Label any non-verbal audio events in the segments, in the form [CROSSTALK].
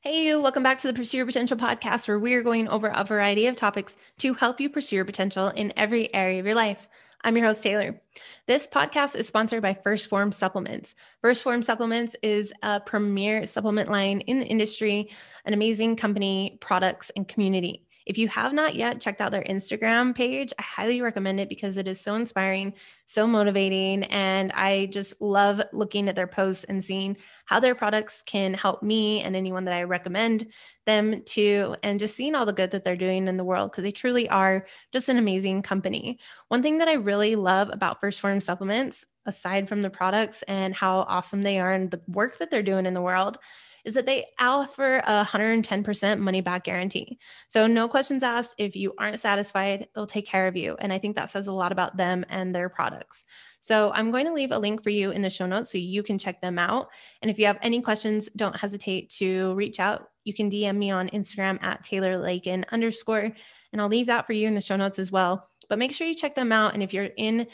Hey, you, welcome back to the Pursue Your Potential podcast, where we are going over a variety of topics to help you pursue your potential in every area of your life. I'm your host, Taylor. This podcast is sponsored by 1st Phorm Supplements. 1st Phorm Supplements is a premier supplement line in the industry, an amazing company, products, and community. If you have not yet checked out their Instagram page, I highly recommend it because it is so inspiring, so motivating. And I just love looking at their posts and seeing how their products can help me and anyone that I recommend them to, and just seeing all the good that they're doing in the world because they truly are just an amazing company. One thing that I really love about 1st Phorm Supplements, aside from the products and how awesome they are and the work that they're doing in the world, is that they offer a 110% money back guarantee. So, no questions asked. If you aren't satisfied, they'll take care of you. And I think that says a lot about them and their products. So, I'm going to leave a link for you in the show notes so you can check them out. And if you have any questions, don't hesitate to reach out. You can DM me on Instagram at Taylor Lakin underscore, and I'll leave that for you in the show notes as well. But make sure you check them out. And if you're in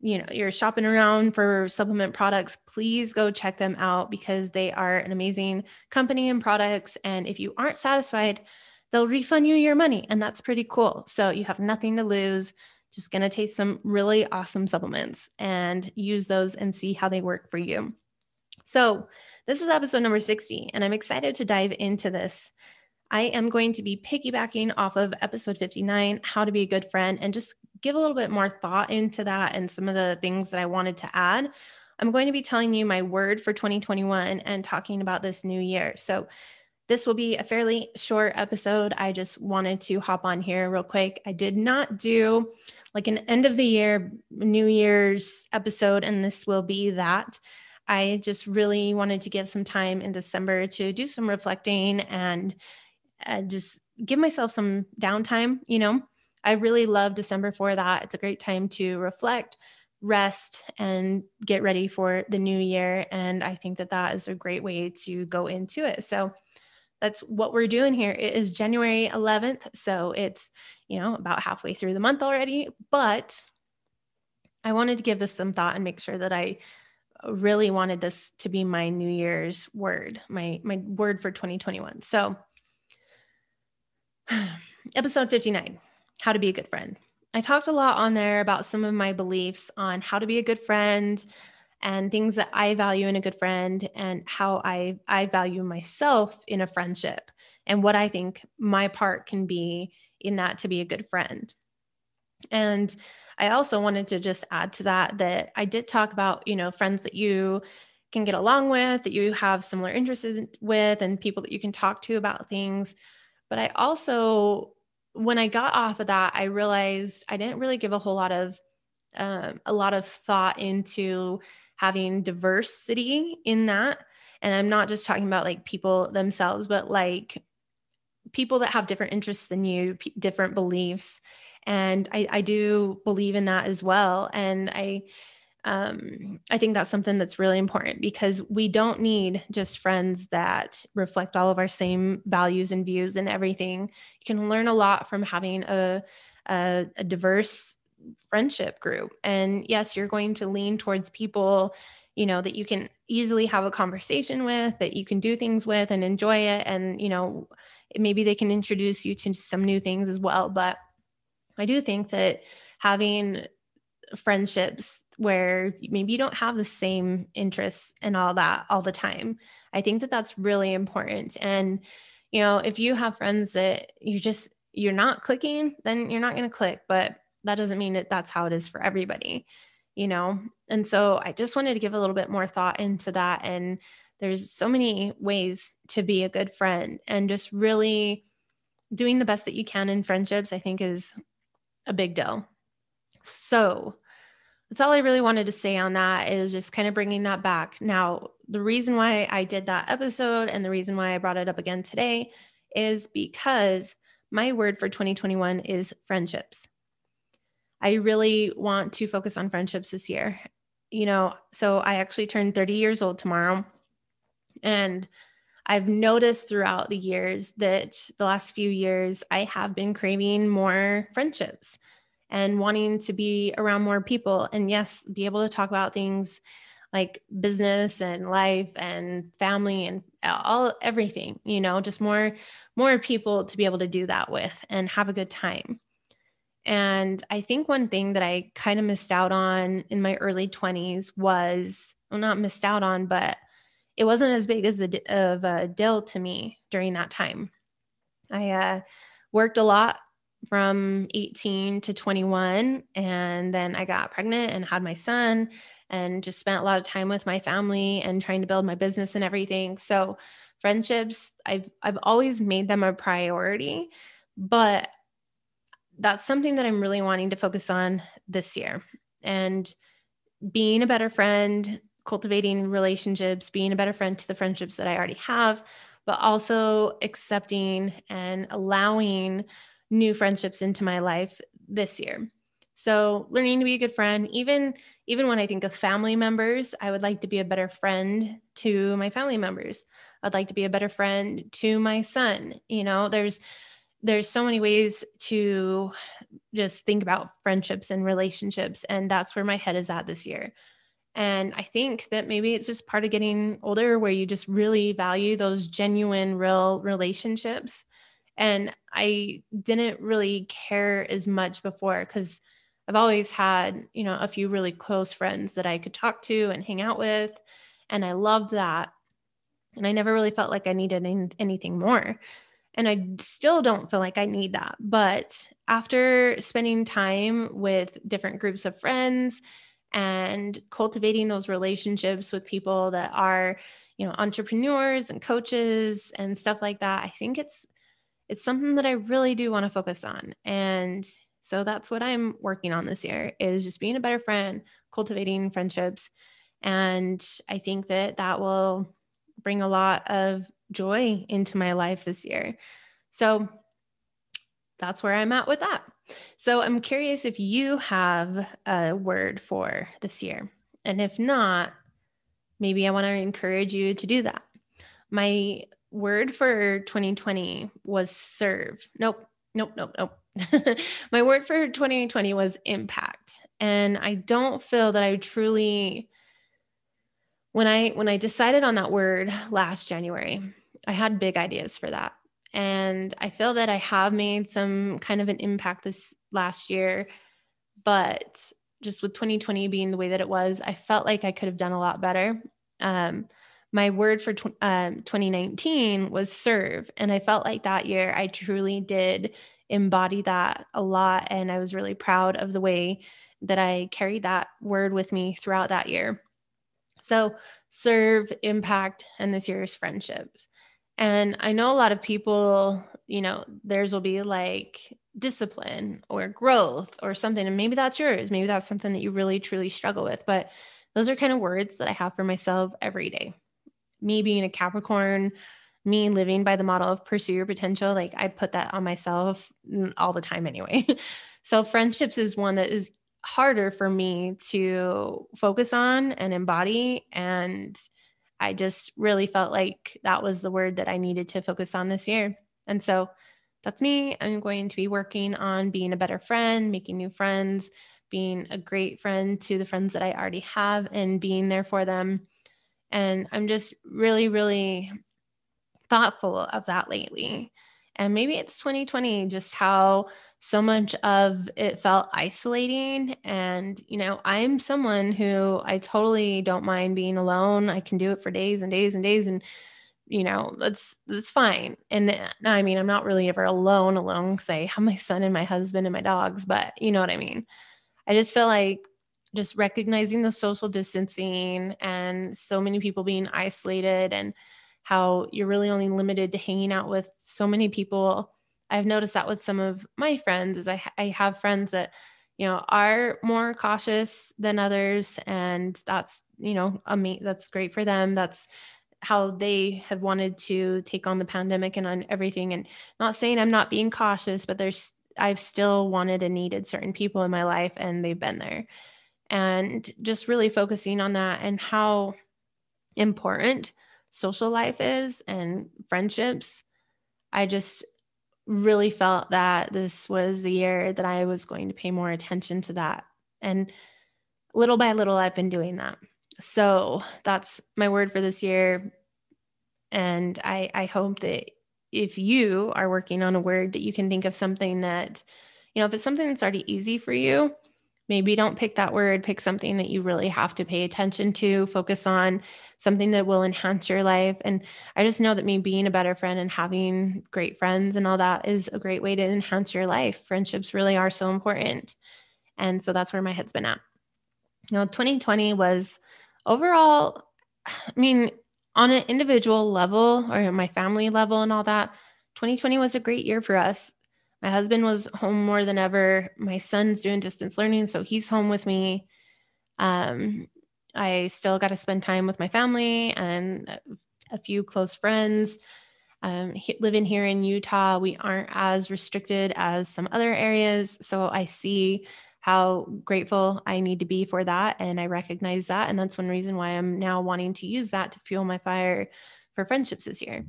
you know you're shopping around for supplement products please go check them out because they are an amazing company and products. And if you aren't satisfied they'll refund you your money and that's pretty cool. So you have nothing to lose. Just going to take some really awesome supplements and use those and see how they work for you. So this is episode number 60 and i'm excited to dive into this. I am going to be piggybacking off of episode 59, How to Be a Good Friend, and just give a little bit more thought into that and some of the things that I wanted to add. I'm going to be telling you my word for 2021 and talking about this new year. So, this will be a fairly short episode. I just wanted to hop on here real quick. I did not do like an end of the year, New Year's episode, and this will be that. I just really wanted to give some time in December to do some reflecting and uh, just give myself some downtime, you know. I really love December for that. It's a great time to reflect, rest, and get ready for the new year. And I think that that is a great way to go into it. So that's what we're doing here. It is January 11th. So it's, you know, about halfway through the month already. But I wanted to give this some thought and make sure that I really wanted this to be my New Year's word, my my word for 2021. So [SIGHS] episode 59 how to be a good friend. I talked a lot on there about some of my beliefs on how to be a good friend and things that I value in a good friend and how I I value myself in a friendship and what I think my part can be in that to be a good friend. And I also wanted to just add to that that I did talk about, you know, friends that you can get along with, that you have similar interests with and people that you can talk to about things. But I also when I got off of that, I realized I didn't really give a whole lot of um, a lot of thought into having diversity in that. And I'm not just talking about like people themselves, but like people that have different interests than you, p- different beliefs. And I, I do believe in that as well. And I um, I think that's something that's really important because we don't need just friends that reflect all of our same values and views and everything. You can learn a lot from having a, a, a diverse friendship group. And yes, you're going to lean towards people, you know, that you can easily have a conversation with, that you can do things with and enjoy it. And, you know, maybe they can introduce you to some new things as well. But I do think that having friendships where maybe you don't have the same interests and all that all the time. I think that that's really important. And, you know, if you have friends that you just, you're not clicking, then you're not going to click. But that doesn't mean that that's how it is for everybody, you know? And so I just wanted to give a little bit more thought into that. And there's so many ways to be a good friend and just really doing the best that you can in friendships, I think is a big deal. So, that's all I really wanted to say on that is just kind of bringing that back. Now, the reason why I did that episode and the reason why I brought it up again today is because my word for 2021 is friendships. I really want to focus on friendships this year. You know, so I actually turned 30 years old tomorrow. And I've noticed throughout the years that the last few years, I have been craving more friendships and wanting to be around more people and yes be able to talk about things like business and life and family and all everything, you know, just more more people to be able to do that with and have a good time. And I think one thing that I kind of missed out on in my early 20s was well, not missed out on, but it wasn't as big as a, of a deal to me during that time. I uh, worked a lot from 18 to 21, and then I got pregnant and had my son, and just spent a lot of time with my family and trying to build my business and everything. So friendships, I've I've always made them a priority, but that's something that I'm really wanting to focus on this year. And being a better friend, cultivating relationships, being a better friend to the friendships that I already have, but also accepting and allowing new friendships into my life this year. So, learning to be a good friend, even even when I think of family members, I would like to be a better friend to my family members. I'd like to be a better friend to my son. You know, there's there's so many ways to just think about friendships and relationships and that's where my head is at this year and i think that maybe it's just part of getting older where you just really value those genuine real relationships and i didn't really care as much before because i've always had you know a few really close friends that i could talk to and hang out with and i loved that and i never really felt like i needed anything more and I still don't feel like I need that. But after spending time with different groups of friends and cultivating those relationships with people that are, you know, entrepreneurs and coaches and stuff like that, I think it's it's something that I really do want to focus on. And so that's what I'm working on this year is just being a better friend, cultivating friendships. And I think that that will bring a lot of joy into my life this year. So that's where I'm at with that. So I'm curious if you have a word for this year. And if not, maybe I want to encourage you to do that. My word for 2020 was serve. Nope, nope, nope, nope. [LAUGHS] My word for 2020 was impact. And I don't feel that I truly when I when I decided on that word last January, I had big ideas for that. And I feel that I have made some kind of an impact this last year. But just with 2020 being the way that it was, I felt like I could have done a lot better. Um, my word for tw- um, 2019 was serve. And I felt like that year I truly did embody that a lot. And I was really proud of the way that I carried that word with me throughout that year. So, serve, impact, and this year's friendships. And I know a lot of people, you know, theirs will be like discipline or growth or something. And maybe that's yours. Maybe that's something that you really truly struggle with. But those are kind of words that I have for myself every day. Me being a Capricorn, me living by the model of pursue your potential, like I put that on myself mm, all the time anyway. [LAUGHS] so, friendships is one that is harder for me to focus on and embody. And I just really felt like that was the word that I needed to focus on this year. And so that's me. I'm going to be working on being a better friend, making new friends, being a great friend to the friends that I already have, and being there for them. And I'm just really, really thoughtful of that lately. And maybe it's 2020, just how so much of it felt isolating. And, you know, I'm someone who I totally don't mind being alone. I can do it for days and days and days. And, you know, that's that's fine. And uh, I mean, I'm not really ever alone, alone because I have my son and my husband and my dogs, but you know what I mean. I just feel like just recognizing the social distancing and so many people being isolated and how you're really only limited to hanging out with so many people I've noticed that with some of my friends is I, I have friends that, you know, are more cautious than others. And that's, you know, I mean, that's great for them. That's how they have wanted to take on the pandemic and on everything. And not saying I'm not being cautious, but there's, I've still wanted and needed certain people in my life and they've been there. And just really focusing on that and how important social life is and friendships. I just really felt that this was the year that I was going to pay more attention to that. And little by little, I've been doing that. so that's my word for this year. And I, I hope that if you are working on a word that you can think of something that, you know, if it's something that's already easy for you, maybe don't pick that word, pick something that you really have to pay attention to, focus on something that will enhance your life. And I just know that me being a better friend and having great friends and all that is a great way to enhance your life. Friendships really are so important. And so that's where my head's been at. You know, 2020 was overall, I mean, on an individual level or my family level and all that, 2020 was a great year for us. My husband was home more than ever. My son's doing distance learning, so he's home with me. Um, I still got to spend time with my family and a few close friends. Um, living here in Utah, we aren't as restricted as some other areas. So I see how grateful I need to be for that. And I recognize that. And that's one reason why I'm now wanting to use that to fuel my fire for friendships this year.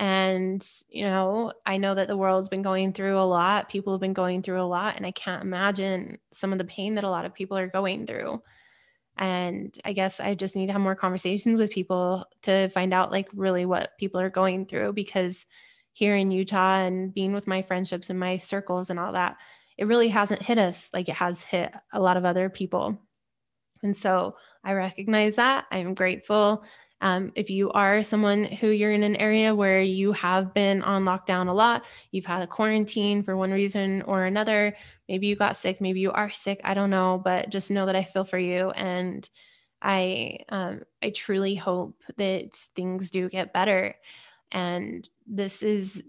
And, you know, I know that the world's been going through a lot. People have been going through a lot. And I can't imagine some of the pain that a lot of people are going through. And I guess I just need to have more conversations with people to find out, like, really what people are going through. Because here in Utah and being with my friendships and my circles and all that, it really hasn't hit us like it has hit a lot of other people. And so I recognize that. I'm grateful. Um, if you are someone who you're in an area where you have been on lockdown a lot, you've had a quarantine for one reason or another, maybe you got sick, maybe you are sick, I don't know, but just know that I feel for you. And I, um, I truly hope that things do get better. And this is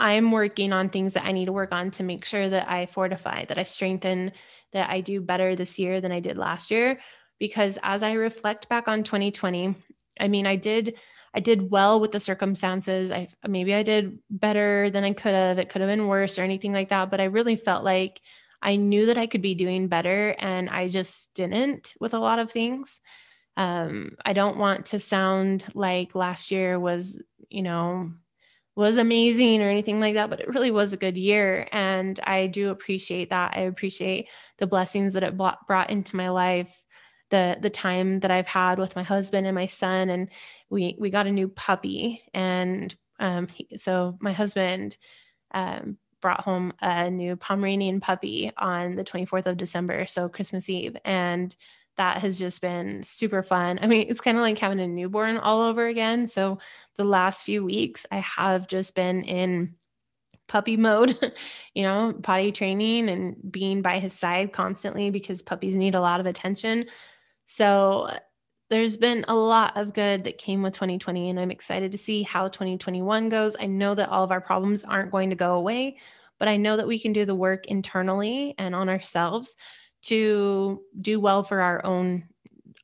I'm working on things that I need to work on to make sure that I fortify, that I strengthen, that I do better this year than I did last year. Because as I reflect back on 2020, I mean, I did. I did well with the circumstances. I maybe I did better than I could have. It could have been worse or anything like that. But I really felt like I knew that I could be doing better, and I just didn't with a lot of things. Um, I don't want to sound like last year was, you know, was amazing or anything like that, but it really was a good year. And I do appreciate that. I appreciate the blessings that it brought into my life, the the time that I've had with my husband and my son. And we we got a new puppy, and um, he, so my husband um, brought home a new Pomeranian puppy on the 24th of December, so Christmas Eve, and that has just been super fun. I mean, it's kind of like having a newborn all over again. So the last few weeks, I have just been in puppy mode, [LAUGHS] you know, potty training and being by his side constantly because puppies need a lot of attention. So there's been a lot of good that came with 2020, and I'm excited to see how 2021 goes. I know that all of our problems aren't going to go away, but I know that we can do the work internally and on ourselves to do well for our own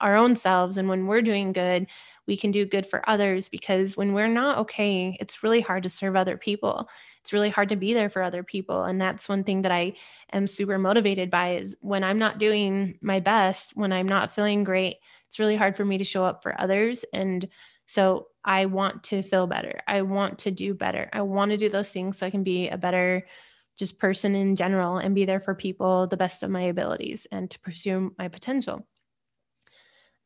our own selves and when we're doing good we can do good for others because when we're not okay it's really hard to serve other people it's really hard to be there for other people and that's one thing that i am super motivated by is when i'm not doing my best when i'm not feeling great it's really hard for me to show up for others and so i want to feel better i want to do better i want to do those things so i can be a better just person in general and be there for people the best of my abilities and to pursue my potential.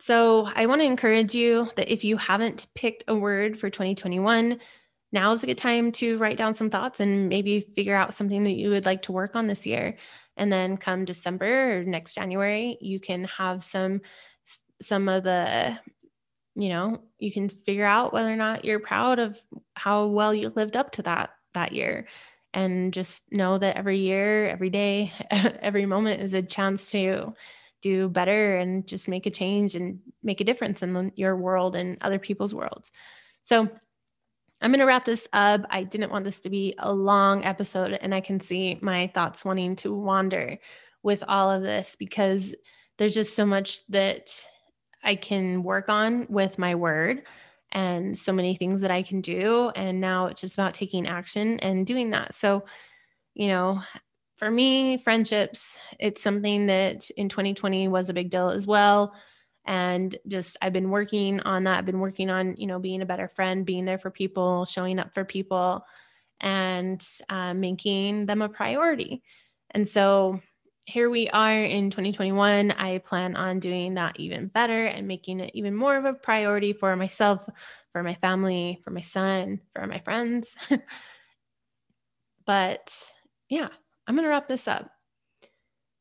So, I want to encourage you that if you haven't picked a word for 2021, now is a good time to write down some thoughts and maybe figure out something that you would like to work on this year. And then come December or next January, you can have some some of the you know, you can figure out whether or not you're proud of how well you lived up to that that year and just know that every year, every day, [LAUGHS] every moment is a chance to do better and just make a change and make a difference in your world and other people's worlds. So, I'm going to wrap this up. I didn't want this to be a long episode, and I can see my thoughts wanting to wander with all of this because there's just so much that I can work on with my word and so many things that I can do. And now it's just about taking action and doing that. So, you know, for me, friendships, it's something that in 2020 was a big deal as well. And just I've been working on that. I've been working on, you know, being a better friend, being there for people, showing up for people, and uh, making them a priority. And so here we are in 2021. I plan on doing that even better and making it even more of a priority for myself, for my family, for my son, for my friends. [LAUGHS] but yeah, I'm going to wrap this up.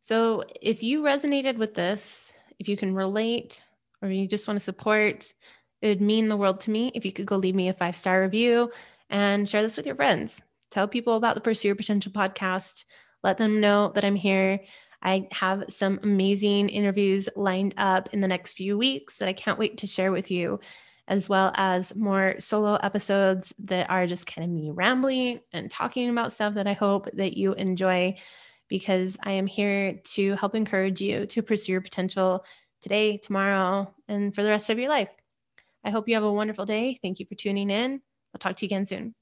So if you resonated with this, if you can relate, or you just want to support, it would mean the world to me if you could go leave me a five star review and share this with your friends. Tell people about the Pursue Your Potential podcast. Let them know that I'm here. I have some amazing interviews lined up in the next few weeks that I can't wait to share with you, as well as more solo episodes that are just kind of me rambling and talking about stuff that I hope that you enjoy because I am here to help encourage you to pursue your potential today, tomorrow, and for the rest of your life. I hope you have a wonderful day. Thank you for tuning in. I'll talk to you again soon.